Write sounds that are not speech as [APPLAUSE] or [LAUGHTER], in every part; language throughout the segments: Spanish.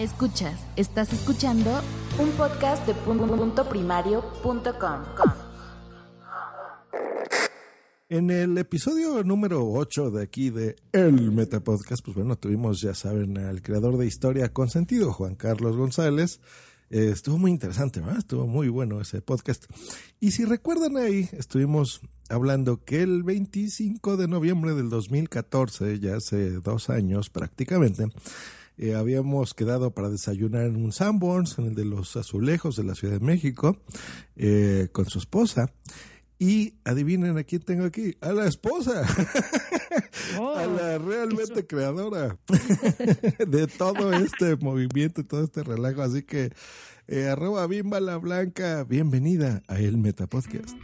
Escuchas, estás escuchando un podcast de punto primario.com. En el episodio número 8 de aquí de El Metapodcast, pues bueno, tuvimos, ya saben, al creador de Historia con Sentido, Juan Carlos González. Eh, estuvo muy interesante, ¿verdad? Estuvo muy bueno ese podcast. Y si recuerdan ahí, estuvimos hablando que el 25 de noviembre del 2014, ya hace dos años prácticamente, eh, habíamos quedado para desayunar en un Sanborns, en el de los azulejos de la Ciudad de México, eh, con su esposa. Y adivinen a quién tengo aquí, a la esposa, [LAUGHS] a la realmente creadora [LAUGHS] de todo este movimiento, todo este relajo. Así que, eh, arroba Bimba la Blanca, bienvenida a El Metapodcast.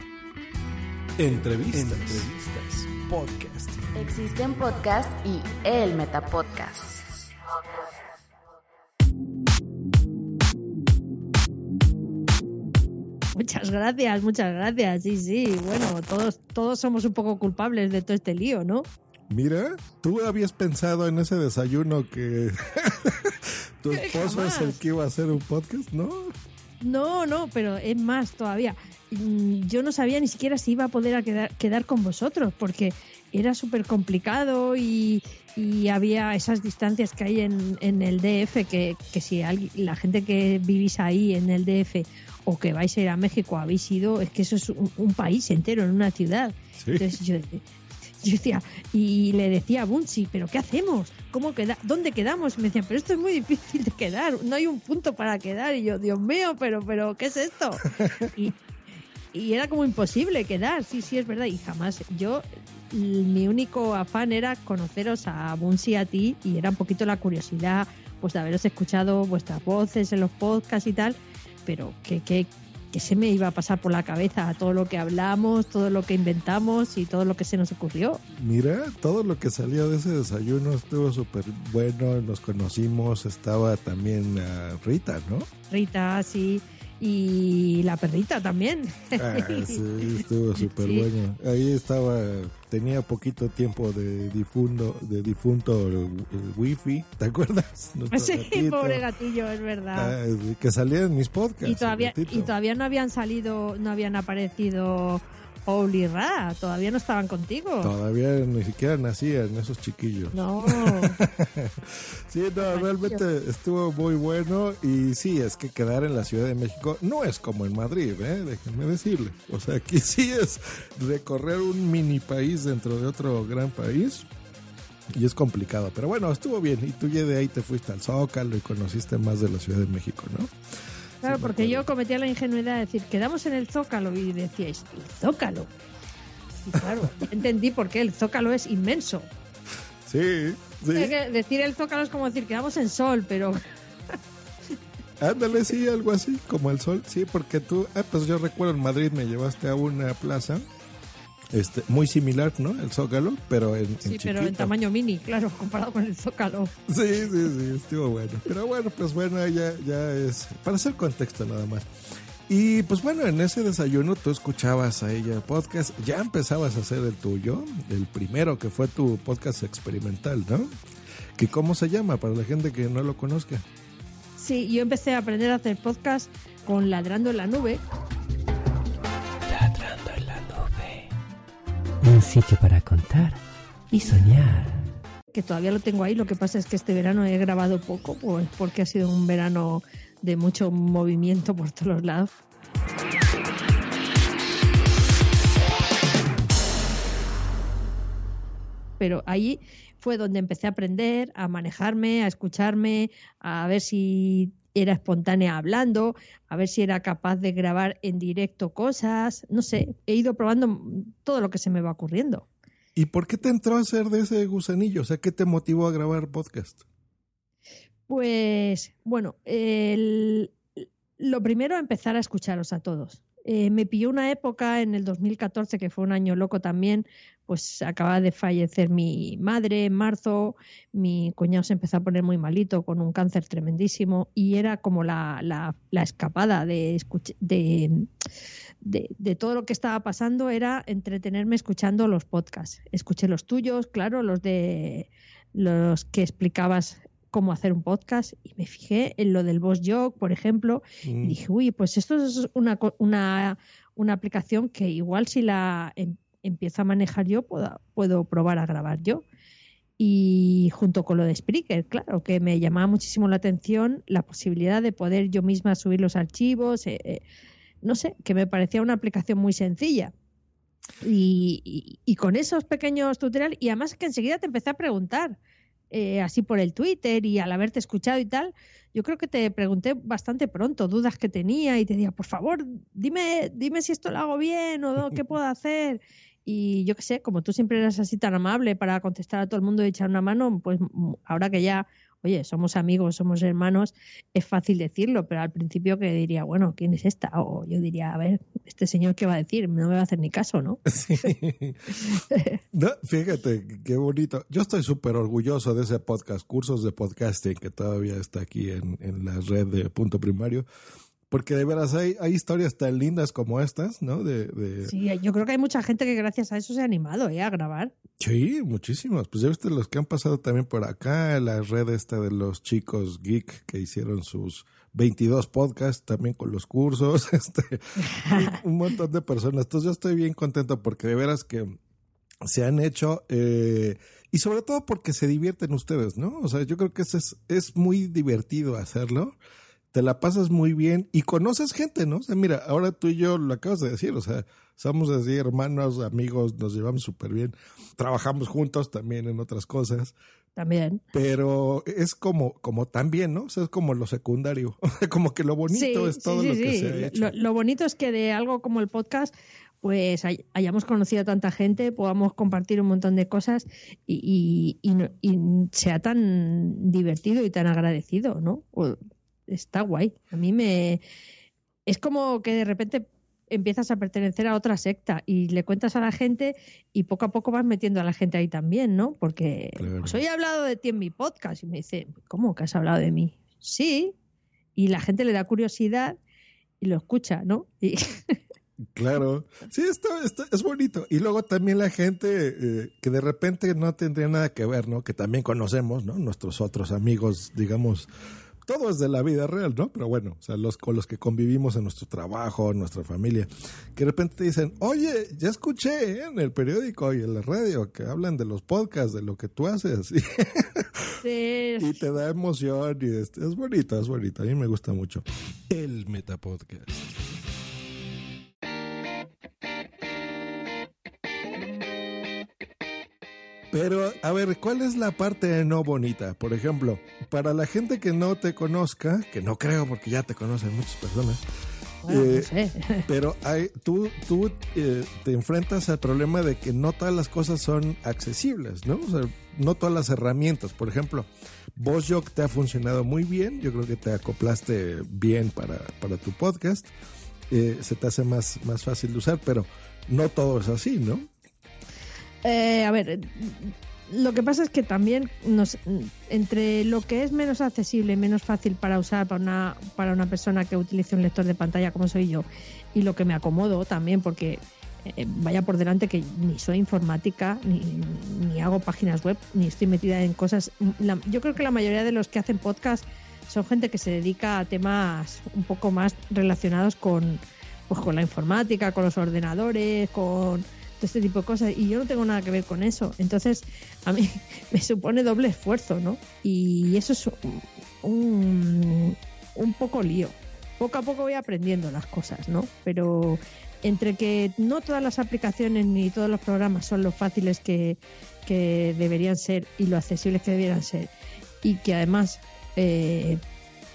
Entrevistas, entrevistas, podcast. Existen podcast y el Metapodcast. Muchas gracias, muchas gracias. Sí, sí. Bueno, todos, todos somos un poco culpables de todo este lío, ¿no? Mira, tú habías pensado en ese desayuno que [LAUGHS] tu esposo es el que iba a hacer un podcast, ¿no? No, no, pero es más todavía. Mm, yo no sabía ni siquiera si iba a poder quedar, quedar con vosotros, porque era súper complicado y, y, había esas distancias que hay en, en el DF, que, que si alguien, la gente que vivís ahí en el DF o que vais a ir a México, habéis ido, es que eso es un, país entero, en una ciudad. Entonces yo, decía, y le decía a Bunsi, ¿pero qué hacemos? ¿Cómo queda? ¿Dónde quedamos? me decía, pero esto es muy difícil de quedar, no hay un punto para quedar. Y yo, Dios mío, pero, pero, ¿qué es esto? [LAUGHS] Y, y era como imposible quedar, sí, sí, es verdad. Y jamás, yo, mi único afán era conoceros a Bunsi y a ti, y era un poquito la curiosidad, pues de haberos escuchado vuestras voces en los podcasts y tal pero que, que, se me iba a pasar por la cabeza todo lo que hablamos, todo lo que inventamos y todo lo que se nos ocurrió. Mira, todo lo que salió de ese desayuno estuvo súper bueno, nos conocimos, estaba también uh, Rita, ¿no? Rita, sí y la perrita también. Ah, sí, estuvo [LAUGHS] súper bueno. Ahí estaba, tenía poquito tiempo de difunto, de difunto el, wifi, ¿te acuerdas? [LAUGHS] sí, pobre gatillo, es verdad. Ah, que salía en mis podcasts. Y todavía, y todavía no habían salido, no habían aparecido Ra, todavía no estaban contigo. Todavía ni siquiera nacían esos chiquillos. No. [LAUGHS] sí, no, realmente estuvo muy bueno y sí, es que quedar en la Ciudad de México no es como en Madrid, ¿eh? déjenme decirle. O sea, aquí sí es recorrer un mini país dentro de otro gran país. Y es complicado, pero bueno, estuvo bien. Y tú ya de ahí te fuiste al Zócalo y conociste más de la Ciudad de México, ¿no? Claro, porque yo cometía la ingenuidad de decir, quedamos en el Zócalo y decíais, ¿el Zócalo? Y claro, [LAUGHS] entendí por qué el Zócalo es inmenso. Sí, sí. decir el Zócalo es como decir, quedamos en Sol, pero... [LAUGHS] Ándale, sí, algo así, como el Sol. Sí, porque tú, ah, pues yo recuerdo en Madrid me llevaste a una plaza Este, muy similar, ¿no? El Zócalo, pero en, en Sí, pero en tamaño mini, claro, [LAUGHS] comparado con el Zócalo. Sí, sí, sí, estuvo bueno. Pero bueno, pues bueno, ya, ya es para hacer contexto nada más. Y pues bueno, en ese desayuno tú escuchabas a ella podcast, ya empezabas a hacer el tuyo, el primero que fue tu podcast experimental, ¿no? Que cómo se llama para la gente que no lo conozca. Sí, yo empecé a aprender a hacer podcast con Ladrando en la Nube. Un sitio para contar y soñar. que todavía lo tengo ahí. Lo que pasa es que este verano he grabado poco, pues porque ha sido un verano de mucho movimiento por todos lados. Pero ahí fue donde empecé a aprender, a manejarme, a escucharme, a ver si era espontánea hablando, a ver si era capaz de grabar en directo cosas. No sé, he ido probando todo lo que se me va ocurriendo. ¿Y por qué te entró a hacer de ese gusanillo? O sea, ¿qué te motivó a grabar podcast? Pues bueno, el- lo primero empezar a escucharos a todos. Eh, me pilló una época en el 2014 que fue un año loco también, pues acaba de fallecer mi madre en marzo, mi cuñado se empezó a poner muy malito con un cáncer tremendísimo y era como la, la- escapada de, de, de, de todo lo que estaba pasando, era entretenerme escuchando los podcasts. Escuché los tuyos, claro, los de los que explicabas cómo hacer un podcast y me fijé en lo del Boss Jog, por ejemplo, y Mm. dije, uy, pues esto es una, una, una aplicación que igual si la em- empiezo a manejar yo, puedo, puedo probar a grabar yo. Y junto con lo de Spreaker, claro, que me llamaba muchísimo la atención la posibilidad de poder yo misma subir los archivos, eh, eh, no sé, que me parecía una aplicación muy sencilla. Y, y- y con esos pequeños tutoriales, y además que enseguida te empecé a preguntar, eh, así por el Twitter y al haberte escuchado y tal, yo creo que te pregunté bastante pronto dudas que tenía y te decía, por favor, dime, dime si esto lo hago bien o no, qué puedo [LAUGHS] hacer. Y yo qué sé, como tú siempre eras así tan amable para contestar a todo el mundo y echar una mano, pues mm, ahora que ya, oye, somos amigos, somos hermanos, es fácil decirlo, pero al principio que diría, bueno, ¿quién es esta? O yo diría, a ver, este señor qué va a decir, no me va a hacer ni caso, ¿no? [LAUGHS] Sí. [LAUGHS] No, fíjate, qué bonito. Yo estoy súper orgulloso de ese podcast, cursos de podcasting, que todavía está aquí en, en la red de Punto Primario. Porque de veras hay, hay historias tan lindas como estas, ¿no? De, de... Sí, yo creo que hay mucha gente que gracias a eso se ha animado ¿eh? a grabar. Sí, muchísimos. Pues ya viste los que han pasado también por acá, la red esta de los chicos geek que hicieron sus 22 podcasts también con los cursos, [LAUGHS] este, un, montón de personas. Entonces yo estoy bien contento porque de veras que se han hecho eh, y sobre todo porque se divierten ustedes, ¿no? O sea, yo creo que es, es muy divertido hacerlo. Te la pasas muy bien y conoces gente, ¿no? O sea, mira, ahora tú y yo lo acabas de decir, o sea, somos así hermanos, amigos, nos llevamos súper bien, trabajamos juntos también en otras cosas, También. pero es como, como también, ¿no? O sea, es como lo secundario, [LAUGHS] como que lo bonito es todo lo que se ha hecho. Lo, lo bonito es que de algo como el podcast, pues hay- hayamos conocido a tanta gente, podamos compartir un montón de cosas y, y- y no- y sea tan divertido y tan agradecido, ¿no? O- está guay. A mí me... Es como que de repente empiezas a pertenecer a otra secta y le cuentas a la gente y poco a poco vas metiendo a la gente ahí también, ¿no? Porque Claro. pues hoy he hablado de ti en mi podcast y me dice, ¿cómo que has hablado de mí? Sí, y la gente le da curiosidad y lo escucha, ¿no? [LAUGHS] Y Claro, sí, esto, esto es bonito. Y luego también la gente eh, que de repente no tendría nada que ver, ¿no? Que también conocemos, ¿no? Nuestros otros amigos, digamos, todo es de la vida real, ¿no? Pero bueno, o sea, los con los que convivimos en nuestro trabajo, en nuestra familia, que de repente te dicen, oye, ya escuché en el periódico y en la radio que hablan de los podcasts, de lo que tú haces. [LAUGHS] de- y te da emoción y es, es bonito, es bonito. A mí me gusta mucho. El Metapodcast. Pero, a ver, ¿cuál es la parte no bonita? Por ejemplo, para la gente que no te conozca, que no creo porque ya te conocen muchas personas, bueno, eh, no sé. [LAUGHS] pero hay, tú, tú eh, te enfrentas al problema de que no todas las cosas son accesibles, ¿no? O sea, no todas las herramientas. Por ejemplo, VozJog te ha funcionado muy bien. Yo creo que te acoplaste bien para, para tu podcast. Eh, se te hace más, más fácil de usar, pero no todo es así, ¿no? Eh, a ver, lo que pasa es que también nos, entre lo que es menos accesible, menos fácil para usar para una, para una persona que utilice un lector de pantalla como soy yo, y lo que me acomodo también, porque eh, vaya por delante que ni soy informática, ni, ni hago páginas web, ni estoy metida en cosas. Yo creo que la mayoría de los que hacen podcast son gente que se dedica a temas un poco más relacionados con, pues, con la informática, con los ordenadores, con todo este tipo de cosas. Y yo no tengo nada que ver con eso. Entonces, a mí [LAUGHS] me supone doble esfuerzo, ¿no? Y eso es un, un poco lío. Poco a poco voy aprendiendo las cosas, ¿no? Pero entre que no todas las aplicaciones ni todos los programas son lo fáciles que, que deberían ser y lo accesibles que debieran ser, y que además eh,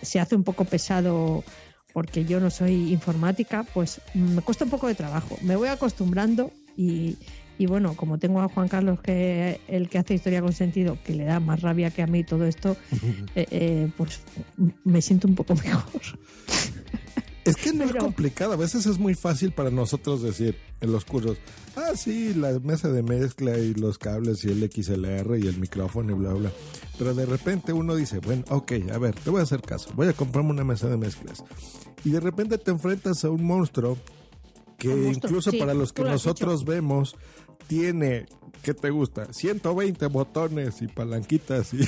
se hace un poco pesado porque yo no soy informática, pues me cuesta un poco de trabajo. Me voy acostumbrando y, y bueno, como tengo a Juan Carlos, que el que hace historia con sentido, que le da más rabia que a mí todo esto, [LAUGHS] eh, eh, pues me siento un poco [LAUGHS] mejor. Es que no es complicado, a veces es muy fácil para nosotros decir en los cursos, ah, sí, la mesa de mezcla y los cables y el XLR y el micrófono y bla, bla. Pero de repente uno dice, bueno, ok, a ver, te voy a hacer caso, voy a comprarme una mesa de mezclas. Y de repente te enfrentas a un monstruo que incluso sí, para los que nosotros vemos tiene, ¿qué te gusta? 120 botones y palanquitas y...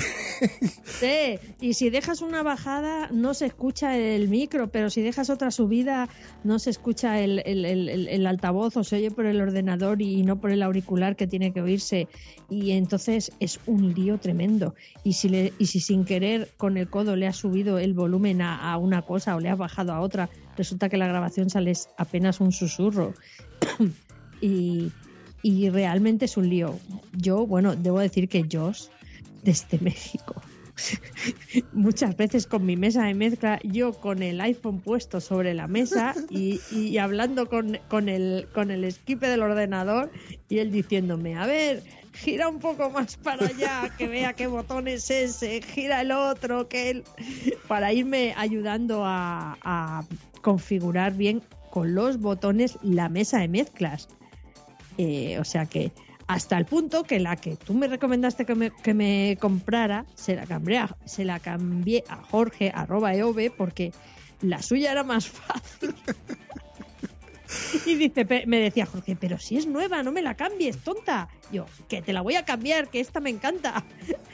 Sí, y si dejas una bajada no se escucha el micro, pero si dejas otra subida no se escucha el, altavoz o se oye por el ordenador y no por el auricular que tiene que oírse. Y entonces es un lío tremendo. Y si, le, y si sin querer con el codo le has subido el volumen a, a una cosa o le has bajado a otra, resulta que la grabación sale apenas un susurro. [COUGHS] y, y realmente es un lío. Yo, bueno, debo decir que Josh, desde México, [LAUGHS] muchas veces con mi mesa de mezcla, yo con el iPhone puesto sobre la mesa y, y hablando con, con, el, con el esquipe del ordenador y él diciéndome, a ver, gira un poco más para allá, que vea qué botón es ese, gira el otro, que él... para irme ayudando a, configurar bien con los botones la mesa de mezclas. Eh, o sea que hasta el punto que la que tú me recomendaste que me, que me comprara, se la cambié a, se la cambié a Jorge arroba EOB porque la suya era más [LAUGHS] fácil. Y dice, me decía Jorge, pero si es nueva, no me la cambies, tonta. Yo, que te la voy a cambiar, que esta me encanta.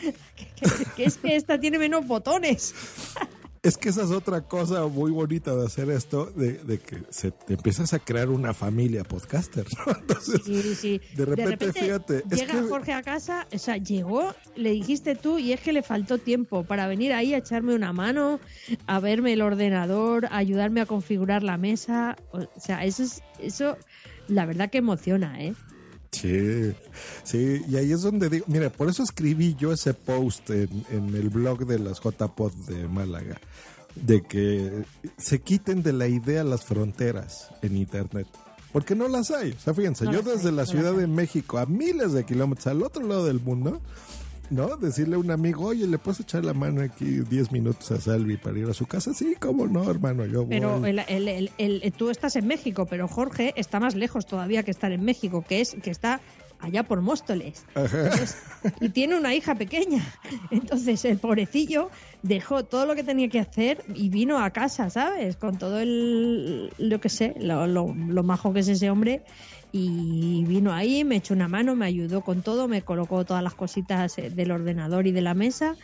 [LAUGHS] que es que esta tiene menos botones. [LAUGHS] Es que esa es otra cosa muy bonita de hacer esto, de, de que se te empiezas a crear una familia podcaster, ¿no? [LAUGHS] Entonces, Sí, sí. de repente, fíjate, es llega que- Jorge a casa, o sea, llegó, le dijiste tú, y es que le faltó tiempo para venir ahí a echarme una mano, a verme el ordenador, a ayudarme a configurar la mesa. O sea, eso es, eso, la verdad que emociona, ¿eh? Sí, sí, y ahí es donde digo, mira, por eso escribí yo ese post en, en el blog de las JPod de Málaga, de que se quiten de la idea las fronteras en Internet. Porque no las hay. O sea, fíjense, No yo hay, desde la Ciudad de México a miles de kilómetros al otro lado del mundo, ¿no? Decirle a un amigo, oye, ¿le puedes echar la mano aquí 10 minutos a Salvi para ir a su casa? Sí, cómo no, hermano, yo Pero voy. el, el- el- el- tú estás en México, pero Jorge está más lejos todavía que estar en México, que es que está allá por Móstoles. Entonces, y tiene una hija pequeña. Entonces el pobrecillo dejó todo lo que tenía que hacer y vino a casa, ¿sabes? Con todo el, lo que sé, lo, lo- lo majo que es ese hombre. Y vino ahí, me echó una mano, me ayudó con todo, me colocó todas las cositas eh, del ordenador y de la mesa.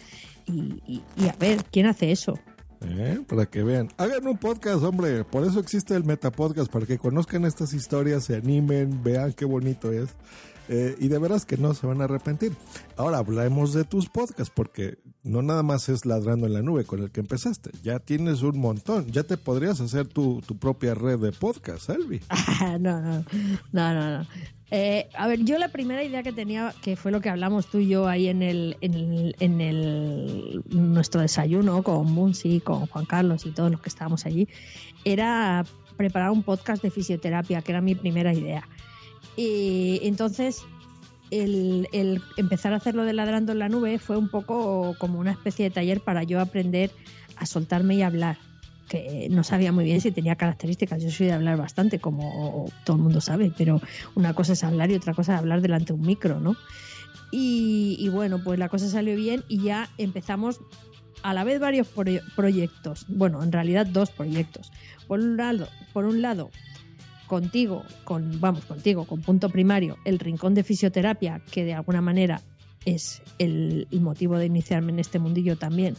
Y, y- y a ver, ¿quién hace eso? ¿Eh? Para que vean. Hagan un podcast, hombre. Por eso existe el Metapodcast, para que conozcan estas historias, se animen, vean qué bonito es. Eh, y de veras que no se van a arrepentir. Ahora hablemos de tus podcasts, porque no nada más es Ladrando en la Nube con el que empezaste. Ya tienes un montón. Ya te podrías hacer tu, tu propia red de podcast, Albi. [LAUGHS] No, no, no, no, no. Eh, a ver, yo la primera idea que tenía, que fue lo que hablamos tú y yo ahí en el, en el, en el nuestro desayuno con Munsi, con Juan Carlos y todos los que estábamos allí, era preparar un podcast de fisioterapia, que era mi primera idea. Y entonces el, empezar a hacerlo de ladrando en la nube fue un poco como una especie de taller para yo aprender a soltarme y hablar. que no sabía muy bien si tenía características. Yo soy de hablar bastante, como todo el mundo sabe, pero una cosa es hablar y otra cosa es hablar delante de un micro, ¿no? Y, y bueno, pues la cosa salió bien y ya empezamos a la vez varios pro- proyectos. Bueno, en realidad dos proyectos. Por un lado, por un lado contigo, con, vamos, contigo, con punto primario, el rincón de fisioterapia, que de alguna manera es el, motivo de iniciarme en este mundillo también,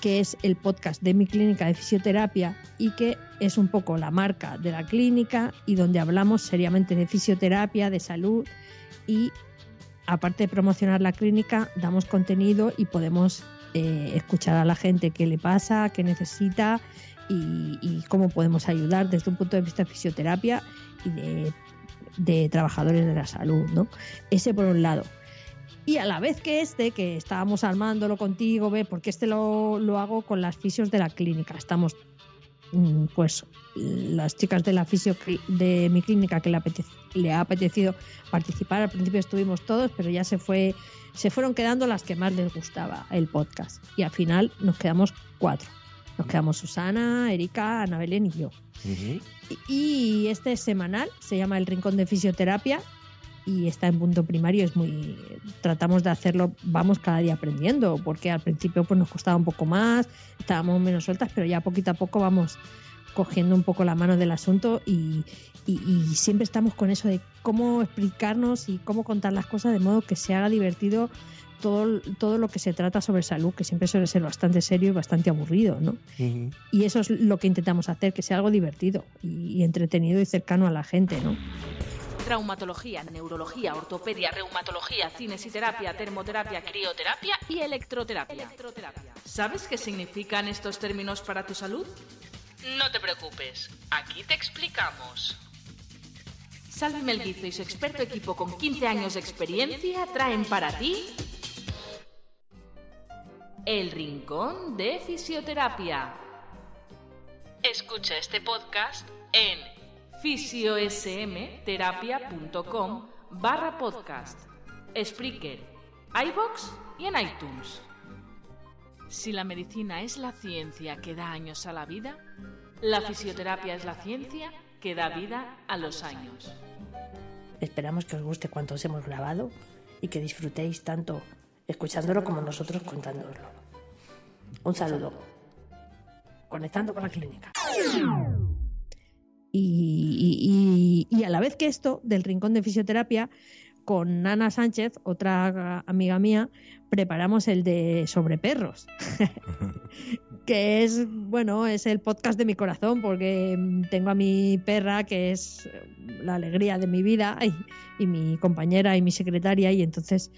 que es el podcast de mi clínica de fisioterapia y que es un poco la marca de la clínica y donde hablamos seriamente de fisioterapia, de salud y aparte de promocionar la clínica, damos contenido y podemos eh, escuchar a la gente qué le pasa, qué necesita y, cómo podemos ayudar desde un punto de vista de fisioterapia y de, trabajadores de la salud, ¿no? Ese por un lado. Y a la vez que este, que estábamos armándolo contigo, ve, porque este lo, lo hago con las fisios de la clínica. Estamos, mm, pues, las chicas de la fisio de mi clínica que le, apetec- le ha apetecido participar. Al principio estuvimos todos, pero ya se fue, se fueron quedando las que más les gustaba el podcast. Y al final nos quedamos cuatro. Nos quedamos Susana, Erika, Ana Belén y yo. Y y este es semanal, se llama El Rincón de Fisioterapia y está en punto primario. Es muy. Tratamos de hacerlo, vamos cada día aprendiendo, porque al principio pues nos costaba un poco más, estábamos menos sueltas, pero ya poquito a poco vamos cogiendo un poco la mano del asunto y, y- y siempre estamos con eso de cómo explicarnos y cómo contar las cosas de modo que se haga divertido todo, todo lo que se trata sobre salud, que siempre suele ser bastante serio y bastante aburrido, ¿no? Y eso es lo que intentamos hacer, que sea algo divertido y, y entretenido y cercano a la gente, ¿no? Traumatología, neurología, ortopedia, reumatología, cinesiterapia, termoterapia, crioterapia y electroterapia. ¿Sabes qué significan estos términos para tu salud? No te preocupes, aquí te explicamos. Salvi Melguizo y su experto equipo con 15 años de experiencia traen para ti El Rincón de Fisioterapia. Escucha este podcast en fisiosmterapia.com barra podcast, Spreaker, iVox y en iTunes. Si la medicina es la ciencia que da años a la vida, la fisioterapia es la ciencia que da vida a los años. Esperamos que os guste cuanto os hemos grabado y que disfrutéis tanto escuchándolo como nosotros contándoslo. Un saludo. Conectando con la clínica. Y, y- y a la vez que esto, del Rincón de Fisioterapia, con Ana Sánchez, otra amiga mía, preparamos el de sobre perros. [LAUGHS] que es, bueno, es el podcast de mi corazón, porque tengo a mi perra, que es la alegría de mi vida, y, y mi compañera y mi secretaria, y entonces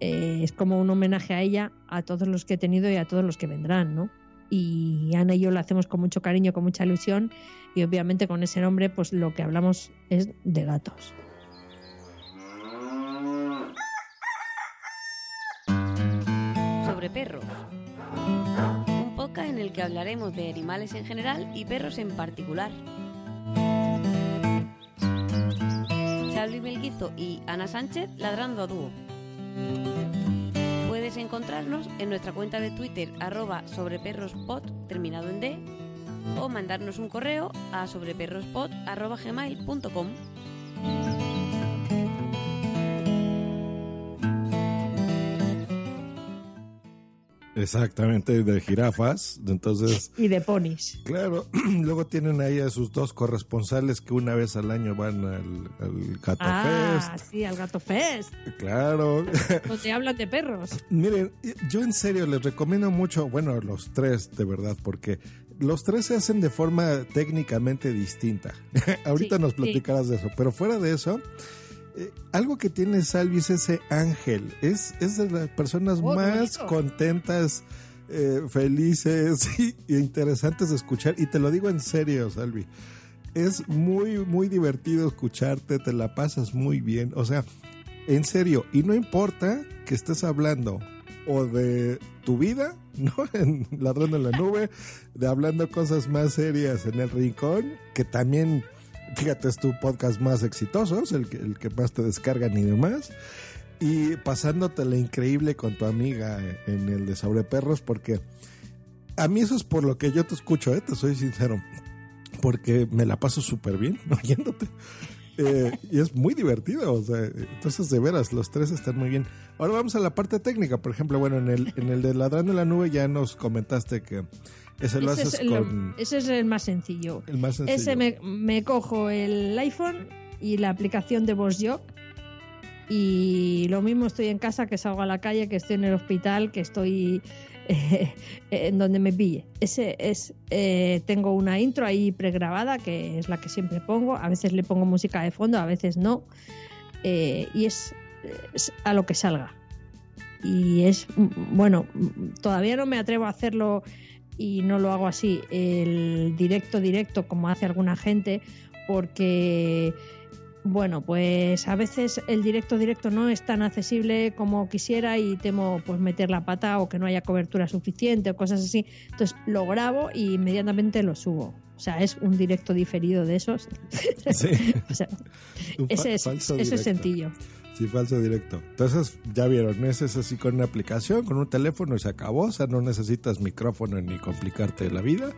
eh, es como un homenaje a ella, a todos los que he tenido y a todos los que vendrán, ¿no? Y Ana y yo lo hacemos con mucho cariño, con mucha ilusión, y obviamente con ese nombre, pues lo que hablamos es de gatos. sobre perros. Un podcast en el que hablaremos de animales en general y perros en particular. Xavi Melguizo y Ana Sánchez ladrando a dúo. Puedes encontrarnos en nuestra cuenta de Twitter arroba sobreperrospod terminado en D o mandarnos un correo a sobreperrospod arroba gmail.com. Exactamente, de jirafas. Entonces, [LAUGHS] Y de ponis. claro, [CLEARS THROAT] luego tienen ahí a sus dos corresponsales que una vez al año van al, al Gato Ah, Fest. sí, al Gato Fest, Claro. [LAUGHS] donde hablan de perros. Miren, yo en serio les recomiendo mucho, bueno, los tres de verdad, porque los tres se hacen de forma técnicamente distinta. [LAUGHS] Ahorita Sí, nos sí. platicarás de eso, pero fuera de eso, eh, algo que tiene Salvi es ese ángel, es, es de las personas Oh, más bonito. contentas, eh, felices [LAUGHS] y, y interesantes de escuchar, y te lo digo en serio, Salvi. Es muy, muy divertido escucharte, te la pasas muy bien. O sea, en serio, y no importa que estés hablando o de tu vida, [LAUGHS] ¿no? En Ladrando en la Nube, de hablando cosas más serias en el rincón, que también, fíjate, es tu podcast más exitoso, es el que, más te descargan y demás. Y pasándotela increíble con tu amiga en el de Sobre Perros, porque a mí eso es por lo que yo te escucho, ¿eh? te soy sincero. Porque me la paso súper bien [LAUGHS] oyéndote. Eh, y es muy divertido. Entonces, de veras, los tres están muy bien. Ahora vamos a la parte técnica. Por ejemplo, bueno, en el, en el de Ladrando en la Nube ya nos comentaste que ese lo Ese haces es, el, con. ese es el más sencillo. El más sencillo. Ese me, me cojo el iPhone y la aplicación de VoiceJog y lo mismo estoy en casa que salgo a la calle, que estoy en el hospital, que estoy [LAUGHS] eh, en donde me pille. Ese es eh, tengo una intro ahí pregrabada que es la que siempre pongo. A veces le pongo música de fondo, a veces no. Eh, y es, es a lo que salga. Y es mm, bueno, mm, todavía no me atrevo a hacerlo y no lo hago así el directo directo como hace alguna gente porque bueno, pues a veces el directo directo no es tan accesible como quisiera y temo pues meter la pata o que no haya cobertura suficiente o cosas así. Entonces lo grabo y inmediatamente lo subo. O sea, es un directo diferido de esos. Sí. [LAUGHS] O sea, ese es, ese es sencillo. Sí, falso directo. Entonces, ya vieron, ese es así con una aplicación, con un teléfono y se acabó. O sea, no necesitas micrófono ni complicarte la vida.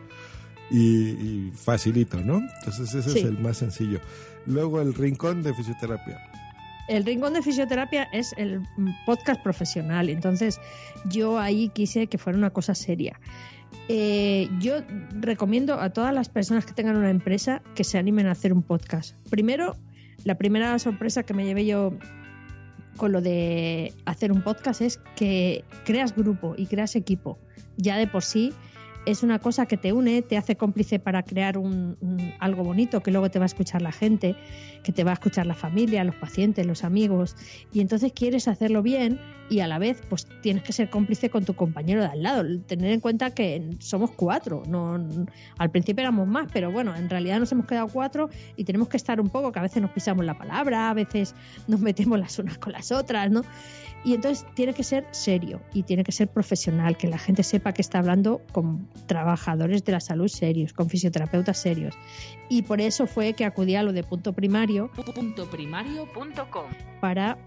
Y, y facilito, ¿no? Entonces, ese Sí. es el más sencillo. Luego, el rincón de fisioterapia. El Rincón de Fisioterapia es el podcast profesional, entonces yo ahí quise que fuera una cosa seria. Eh, yo recomiendo a todas las personas que tengan una empresa que se animen a hacer un podcast. Primero, la primera sorpresa que me llevé yo con lo de hacer un podcast es que creas grupo y creas equipo. Ya de por sí es una cosa que te une, te hace cómplice para crear un, algo bonito que luego te va a escuchar la gente, que te va a escuchar la familia, los pacientes, los amigos. Y entonces quieres hacerlo bien y a la vez pues tienes que ser cómplice con tu compañero de al lado. Tener en cuenta que somos cuatro. No, al principio éramos más, pero bueno, en realidad nos hemos quedado cuatro y tenemos que estar un poco, que a veces nos pisamos la palabra, a veces nos metemos las unas con las otras, ¿no? Y entonces tiene que ser serio y tiene que ser profesional, que la gente sepa que está hablando con trabajadores de la salud serios, con fisioterapeutas serios. Y por eso fue que acudí a lo de punto primario Puntoprimario.com para,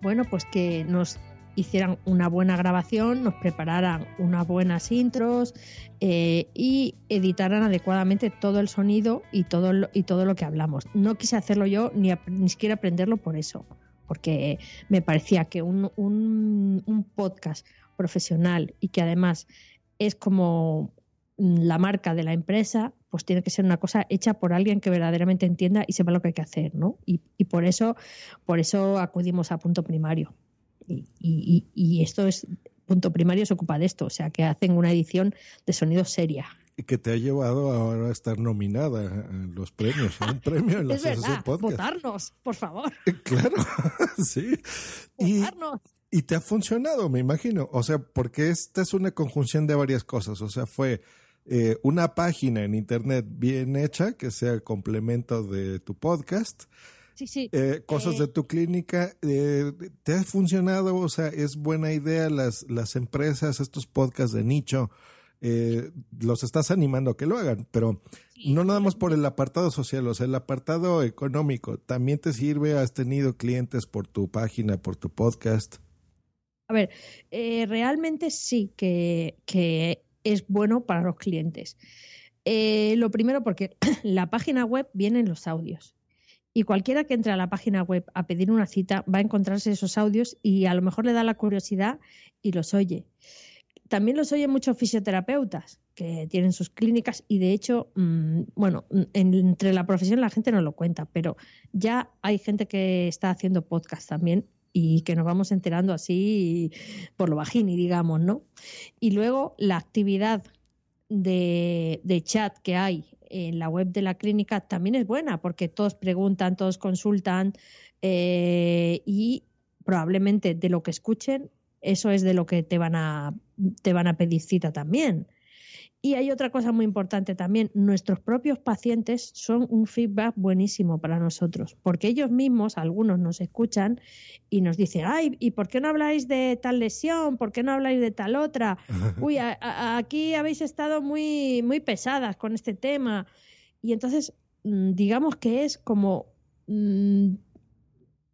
bueno, pues que nos hicieran una buena grabación, nos prepararan unas buenas intros eh, y editaran adecuadamente todo el sonido y todo lo, y todo lo que hablamos. No quise hacerlo yo ni, ni siquiera aprenderlo por eso, porque me parecía que un, un- un podcast profesional y que además es como mm, la marca de la empresa, pues tiene que ser una cosa hecha por alguien que verdaderamente entienda y sepa lo que hay que hacer, ¿no? Y, y por eso, por eso acudimos a punto primario. Y, y- y esto es, punto primario se ocupa de esto, o sea que hacen una edición de sonido seria. Y que te ha llevado ahora a estar nominada a los premios, a un premio en la [LAUGHS] es verdad, Podcast. votarnos, por favor, Claro, [LAUGHS] sí. Votarnos. Y te ha funcionado, me imagino. O sea, porque esta es una conjunción de varias cosas. O sea, fue eh, una página en internet bien hecha, que sea complemento de tu podcast. Sí, sí. Eh, cosas Eh, de tu clínica, eh, ¿te ha funcionado? O sea, es buena idea las, las empresas, estos podcasts de nicho, eh, los estás animando a que lo hagan, pero no nada más por el apartado social, o sea, el apartado económico, ¿también te sirve? ¿Has tenido clientes por tu página, por tu podcast? A ver, eh, realmente sí que, es bueno para los clientes. Eh, lo primero porque [CLEARS THROAT] la página web vienen los audios. Y cualquiera que entre a la página web a pedir una cita va a encontrarse esos audios y a lo mejor le da la curiosidad y los oye. También los oyen muchos fisioterapeutas que tienen sus clínicas y de hecho, mm, bueno, en- entre la profesión la gente no lo cuenta, pero ya hay gente que está haciendo podcast también y que nos vamos enterando así por lo bajini, digamos, ¿no? Y luego la actividad de, de chat que hay en la web de la clínica también es buena porque todos preguntan, todos consultan eh, y probablemente de lo que escuchen, eso es de lo que te van a, te van a pedir cita también. Y hay otra cosa muy importante también, nuestros propios pacientes son un feedback buenísimo para nosotros, porque ellos mismos, algunos nos escuchan y nos dicen, ay, ¿y por qué no habláis de tal lesión? ¿Por qué no habláis de tal otra? [LAUGHS] Uy, a- a- aquí habéis estado muy, muy pesadas con este tema. Y entonces, mm, digamos que es como... mm,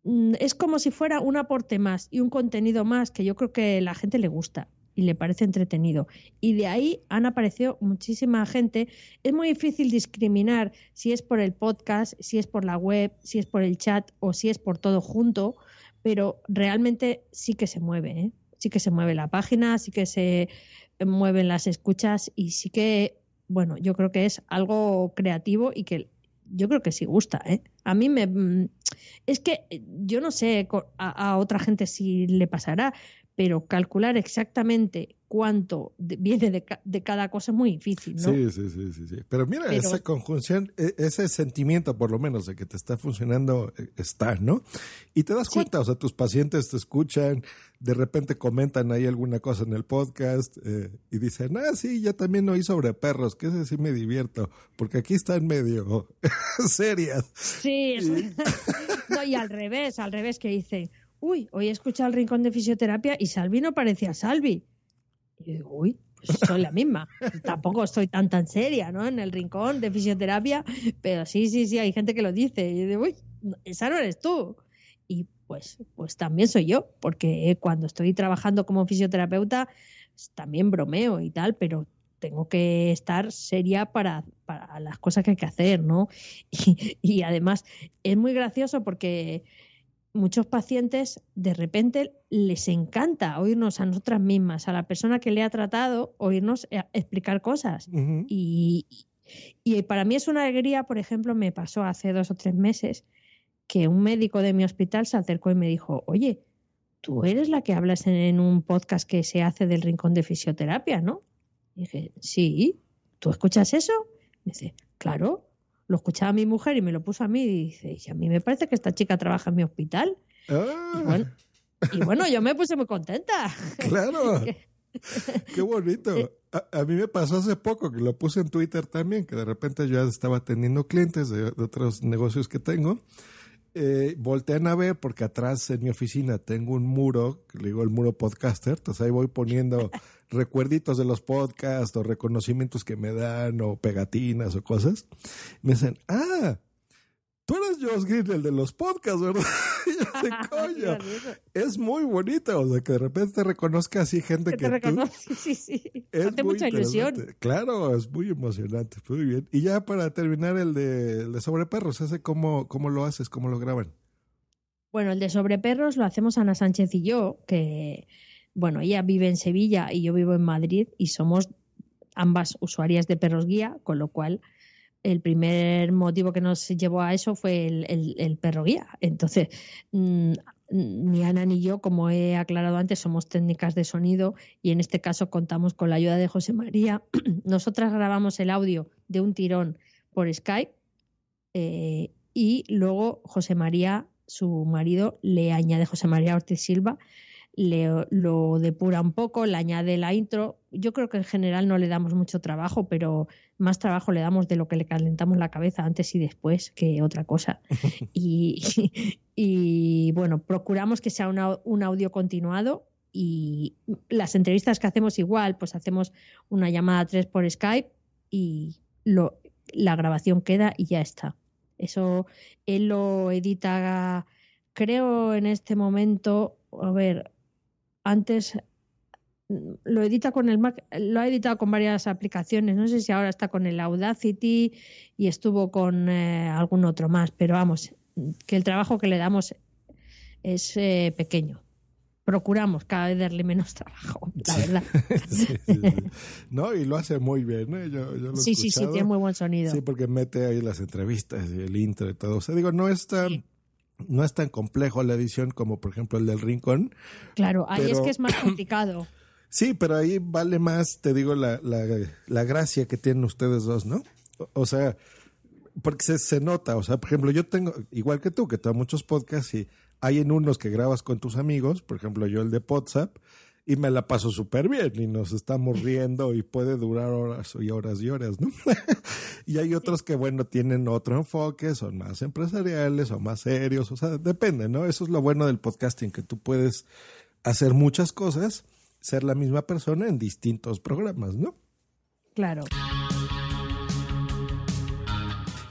mm, es como si fuera un aporte más y un contenido más que yo creo que la gente le gusta. Y le parece entretenido. Y de ahí han aparecido muchísima gente. Es muy difícil discriminar si es por el podcast, si es por la web, si es por el chat o si es por todo junto, pero realmente sí que se mueve, ¿eh? sí que se mueve la página, sí que se mueven las escuchas y sí que, bueno, yo creo que es algo creativo y que yo creo que sí gusta, ¿eh? A mí me... mm, Es que yo no sé a otra gente si le pasará, pero calcular exactamente cuánto viene de, ca- de cada cosa es muy difícil, ¿no? Sí, sí, sí, sí, sí. Pero mira, Pero- esa conjunción, e- ese sentimiento por lo menos de que te está funcionando eh, está, ¿no? Y te das cuenta, o sea, tus pacientes te escuchan, de repente comentan ahí alguna cosa en el podcast eh, y dicen, ah, sí, ya también oí sobre perros, que ese sí me divierto, porque aquí están medio [LAUGHS] serias. Sí, es- [LAUGHS] no, y al revés, al revés que dice, uy, hoy he escuchado el rincón de fisioterapia y Salvi no parecía Salvi. Y digo, uy, pues soy la misma. [LAUGHS] Tampoco estoy tan tan seria, ¿no? En el rincón de fisioterapia, pero sí, sí, sí, hay gente que lo dice. Y digo, uy, esa no eres tú. Y pues, pues también soy yo, porque cuando estoy trabajando como fisioterapeuta, pues, también bromeo y tal, pero tengo que estar seria para, para las cosas que hay que hacer, ¿no? [LAUGHS] Y, y además es muy gracioso porque muchos pacientes de repente les encanta oírnos a nosotras mismas, a la persona que le ha tratado, oírnos eh, explicar cosas. y, y para mí es una alegría, por ejemplo, me pasó hace dos o tres meses que un médico de mi hospital se acercó y me dijo, oye, tú eres la que hablas en, en un podcast que se hace del rincón de fisioterapia, ¿no? Y dije, sí, ¿tú escuchas eso? Me dice, claro, lo escuchaba mi mujer y me lo puso a mí y dice, y a mí me parece que esta chica trabaja en mi hospital. Ah, Y bueno, y bueno, yo me puse muy contenta. [LAUGHS] Claro. [LAUGHS] Qué bonito. A, a mí me pasó hace poco que lo puse en Twitter también, que de repente yo ya estaba atendiendo clientes de, de otros negocios que tengo. Eh, voltean a ver porque atrás en mi oficina tengo un muro, que le digo el muro podcaster, entonces ahí voy poniendo [LAUGHS] recuerditos de los podcasts o reconocimientos que me dan o pegatinas o cosas. Me dicen, ah, tú eres Josh Green, el de los podcasts, ¿verdad? [LAUGHS] Sé, [LAUGHS] coño, es muy bonito, o sea, que de repente te reconozca así gente Que que, te tú. reconoce, [LAUGHS] sí, sí. Es Hace muy mucha ilusión. Claro, es muy emocionante. Muy bien. Y ya para terminar el de, el de sobre perros, ese cómo, cómo lo haces, cómo lo graban. Bueno, el de sobre perros lo hacemos Ana Sánchez y yo, que, bueno, ella vive en Sevilla y yo vivo en Madrid y somos ambas usuarias de perros guía, con lo cual el primer motivo que nos llevó a eso fue el, perro guía. Entonces, mm, ni Ana ni yo, como he aclarado antes, somos técnicas de sonido y en este caso contamos con la ayuda de José María. [CLEARS THROAT] Nosotras grabamos el audio de un tirón por Skype eh, y luego José María, su marido, le añade José María Ortiz Silva, le, lo depura un poco, le añade la intro. Yo creo que en general no le damos mucho trabajo, pero más trabajo le damos de lo que le calentamos la cabeza antes y después que otra cosa. [LAUGHS] y, [LAUGHS] y, bueno, procuramos que sea un au- un audio continuado y las entrevistas que hacemos igual, pues hacemos una llamada 3 por Skype y lo, la grabación queda y ya está. Eso él lo edita, creo en este momento, a ver, antes mm, lo edita con el Mac, lo ha editado con varias aplicaciones, no sé si ahora está con el Audacity y estuvo con eh, algún otro más, pero vamos, que el trabajo que le damos es eh, pequeño. Procuramos cada vez darle menos [LAUGHS] trabajo, la verdad. [LAUGHS] Sí, sí, sí. No, y lo hace muy bien, ¿eh? Yo, yo lo he Sí, sí, sí, tiene muy buen sonido. Sí, porque mete ahí las entrevistas y el intro y todo. O sea, digo, no es tan, no es tan complejo la edición como, por ejemplo, el del Rincón. Claro, ahí es que es más [CLEARS THROAT] complicado. Sí, pero ahí vale más, te digo, la, la, la gracia que tienen ustedes dos, ¿no? O, o sea, porque se, se nota, o sea, por ejemplo, yo tengo, igual que tú, que tengo muchos podcasts y hay en unos que grabas con tus amigos, por ejemplo, yo el de WhatsApp, y me la paso súper bien y nos estamos riendo y puede durar horas y horas y horas, ¿no? [LAUGHS] y hay otros que, bueno, tienen otro enfoque, son más empresariales o más serios, o sea, depende, ¿no? Eso es lo bueno del podcasting, que tú puedes hacer muchas cosas, ser la misma persona en distintos programas, ¿no? Claro.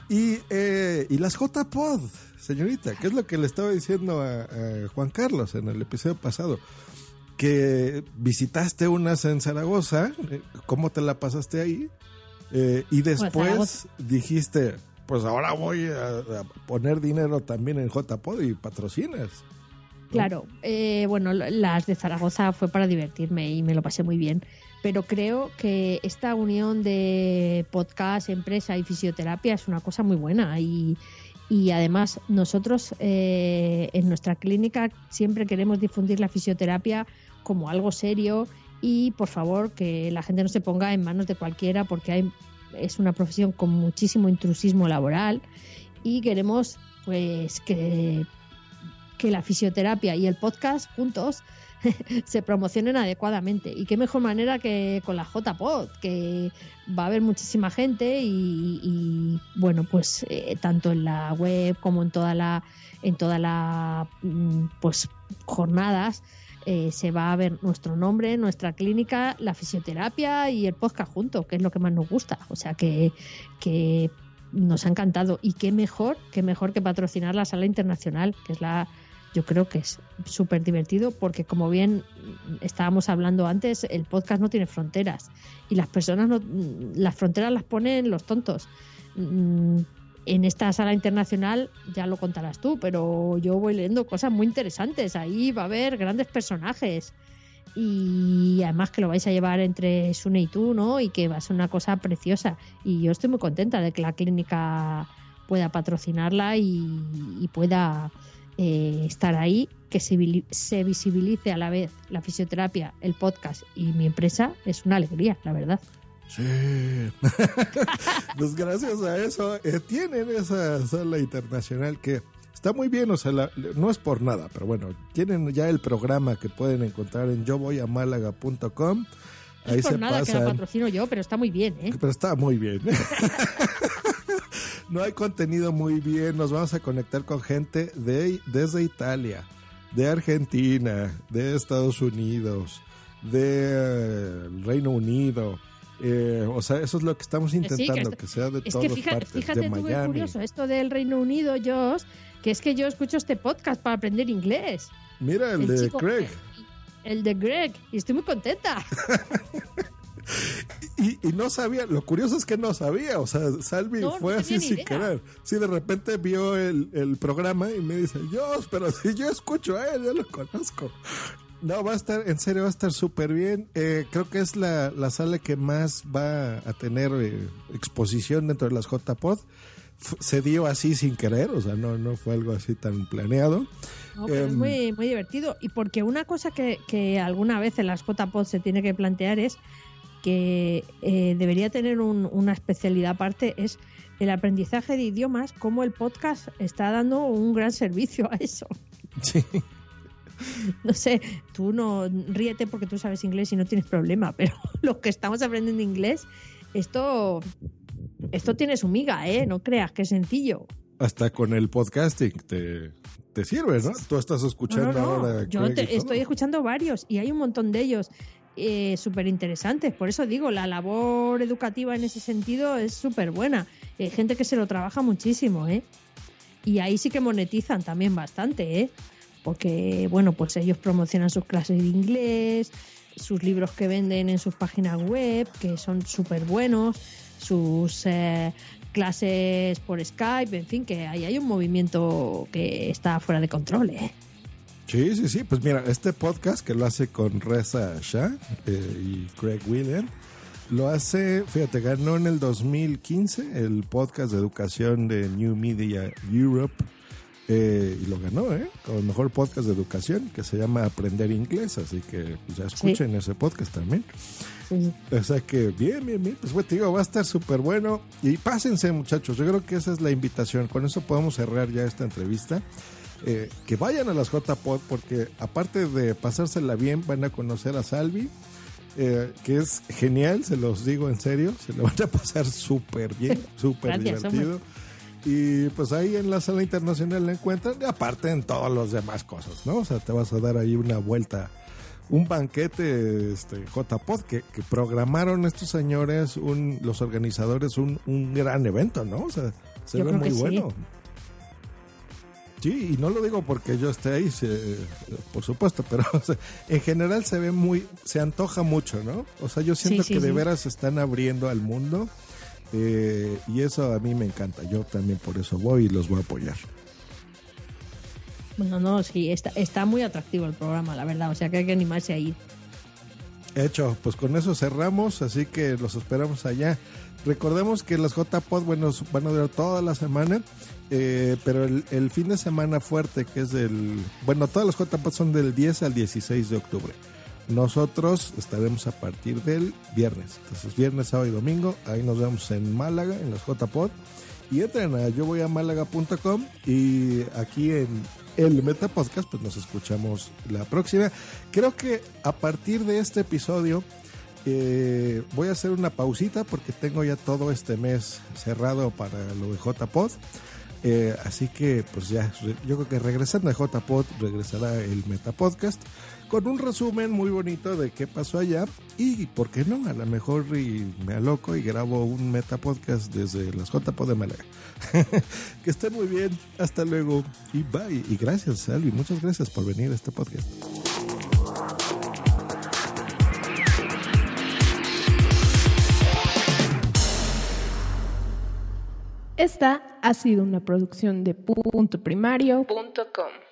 Y, eh, y las JPod, señorita, ¿qué es lo que le estaba diciendo a, a Juan Carlos en el episodio pasado? Que visitaste unas en Zaragoza, eh, ¿cómo te la pasaste ahí? Eh, y después Zaragoza. dijiste, pues ahora voy a, a poner dinero también en JPod y patrocinas. Claro, eh, bueno, las de Zaragoza fue para divertirme y me lo pasé muy bien. Pero creo que esta unión de podcast, empresa y fisioterapia es una cosa muy buena. Y, y además nosotros eh, en nuestra clínica siempre queremos difundir la fisioterapia como algo serio y por favor que la gente no se ponga en manos de cualquiera porque hay, es una profesión con muchísimo intrusismo laboral y queremos pues que que la fisioterapia y el podcast juntos [LAUGHS] se promocionen adecuadamente. Y qué mejor manera que con la JPod, que va a haber muchísima gente y, bueno, pues eh, tanto en la web como en toda la en toda la mm, pues jornadas eh, se va a ver nuestro nombre, nuestra clínica, la fisioterapia y el podcast juntos, que es lo que más nos gusta. O sea que, que nos ha encantado. Y qué mejor, qué mejor que patrocinar la sala internacional, que es la, yo creo que es súper divertido porque como bien estábamos hablando antes, el podcast no tiene fronteras y las personas no, las fronteras las ponen los tontos. En esta sala internacional ya lo contarás tú, pero yo voy leyendo cosas muy interesantes. Ahí va a haber grandes personajes y además que lo vais a llevar entre Sune y tú, ¿no? Y que va a ser una cosa preciosa. Y yo estoy muy contenta de que la clínica pueda patrocinarla y, pueda eh, estar ahí, que se visibilice a la vez la fisioterapia, el podcast y mi empresa. Es una alegría, la verdad. Sí. [LAUGHS] pues gracias a eso eh, tienen esa sala internacional que está muy bien, o sea, la- no es por nada, pero bueno, tienen ya el programa que pueden encontrar en yovoyamálaga.com. Ahí es por se nada que la pasan. patrocino yo, pero está muy bien, ¿eh? Pero está muy bien. [LAUGHS] no hay contenido muy bien. Nos vamos a conectar con gente de, desde Italia, de Argentina, de Estados Unidos, de eh, Reino Unido. Eh, o sea, eso es lo que estamos sí, intentando, que sea de Es todas que fíjate, partes, fíjate de tú Miami. curioso, esto del Reino Unido, Josh, que es que yo escucho este podcast para aprender inglés. Mira el, El de chico- Craig. El de Greg, y estoy muy contenta. [LAUGHS] Y, y no sabía, lo curioso es que no sabía, o sea, Salvi No, no fue así sin idea. querer. Sí, de repente vio el, el programa y me dice, yo, pero si yo escucho a él, yo lo conozco. No, va a estar, en serio, va a estar súper bien. Eh, creo que es la, la sala que más va a tener eh, exposición dentro de las JPod. Se dio así sin querer, o sea, no, no fue algo así tan planeado. No, pero es Em, muy, muy divertido. Y porque una cosa que, que alguna vez en las JPod se tiene que plantear es que eh, debería tener un- una especialidad aparte, es el aprendizaje de idiomas, como el podcast está dando un gran servicio a eso. [LAUGHS] Sí. [LAUGHS] No sé, tú no ríete porque tú sabes inglés y no tienes problema, pero [LAUGHS] los que estamos aprendiendo inglés, esto, esto tiene su miga, ¿eh? No creas que es sencillo. Hasta con el podcasting te, te sirve, ¿no? Tú estás escuchando No, no, no. ahora. Yo te- estoy escuchando varios y hay un montón de ellos eh, súper interesantes. Por eso digo, la labor educativa en ese sentido es súper buena. Hay gente que se lo trabaja muchísimo, ¿eh? Y ahí sí que monetizan también bastante, ¿eh? Porque, bueno, pues ellos promocionan sus clases de inglés, sus libros que venden en sus páginas web, que son súper buenos, sus eh, clases por Skype, en fin, que ahí hay un movimiento que está fuera de control, ¿eh? Sí, sí, sí. Pues mira, este podcast que lo hace con Reza Shah eh, y Craig William, lo hace, fíjate, ganó en el 2015 el podcast de educación de New Media Europe eh, y lo ganó, ¿eh? Como el mejor podcast de educación que se llama Aprender Inglés. Así que pues, ya escuchen ese podcast también. O sea que bien, bien, bien. Pues bueno, te digo, va a estar súper bueno. Y pásense, muchachos. Yo creo que esa es la invitación. Con eso podemos cerrar ya esta entrevista. Eh, que vayan a las JPod porque aparte de pasársela bien, van a conocer a Salvi. eh, que es genial, se los digo en serio. Se lo van a pasar súper bien, [LAUGHS] súper divertido. Y pues ahí en la sala internacional la encuentran. Y aparte en todas las demás cosas, ¿no? O sea, te vas a dar ahí una vuelta un banquete este, JPod que, que programaron estos señores, un, los organizadores, un, un gran evento, ¿no? O sea, se Yo ve muy sí. bueno. Sí, y no lo digo porque yo esté ahí, se- por supuesto, pero o sea, en general se ve muy, se antoja mucho, ¿no? O sea, yo siento Sí, sí, que de veras se están abriendo al mundo eh, y eso a mí me encanta. Yo también por eso voy y los voy a apoyar. Bueno, no, sí, está, está muy atractivo el programa, la verdad. O sea que hay que animarse a ir. Hecho, pues con eso cerramos, así que los esperamos allá. Recordemos que las JPod, bueno, van a durar toda la semana, eh, pero el, el fin de semana fuerte, que es del. Bueno, todas las JPod son del 10 al 16 de octubre. Nosotros estaremos a partir del viernes. Entonces, viernes, sábado y domingo, ahí nos vemos en Málaga, en las JPod. Y entren a yo voy a málaga.com y aquí en el Meta Podcast, pues nos escuchamos la próxima. Creo que a partir de este episodio eh, voy a hacer una pausita porque tengo ya todo este mes cerrado para lo de JPod. Eh, así que, pues ya, yo creo que regresando a JPod, regresará el Meta Podcast con un resumen muy bonito de qué pasó allá. Y, ¿por qué no? A lo mejor y me aloco y grabo un Meta Podcast desde las JPod de Málaga. [LAUGHS] que estén muy bien. Hasta luego. Y bye. Y gracias, Salvi. Muchas gracias por venir a este podcast. Esta ha sido una producción de punto primario.com.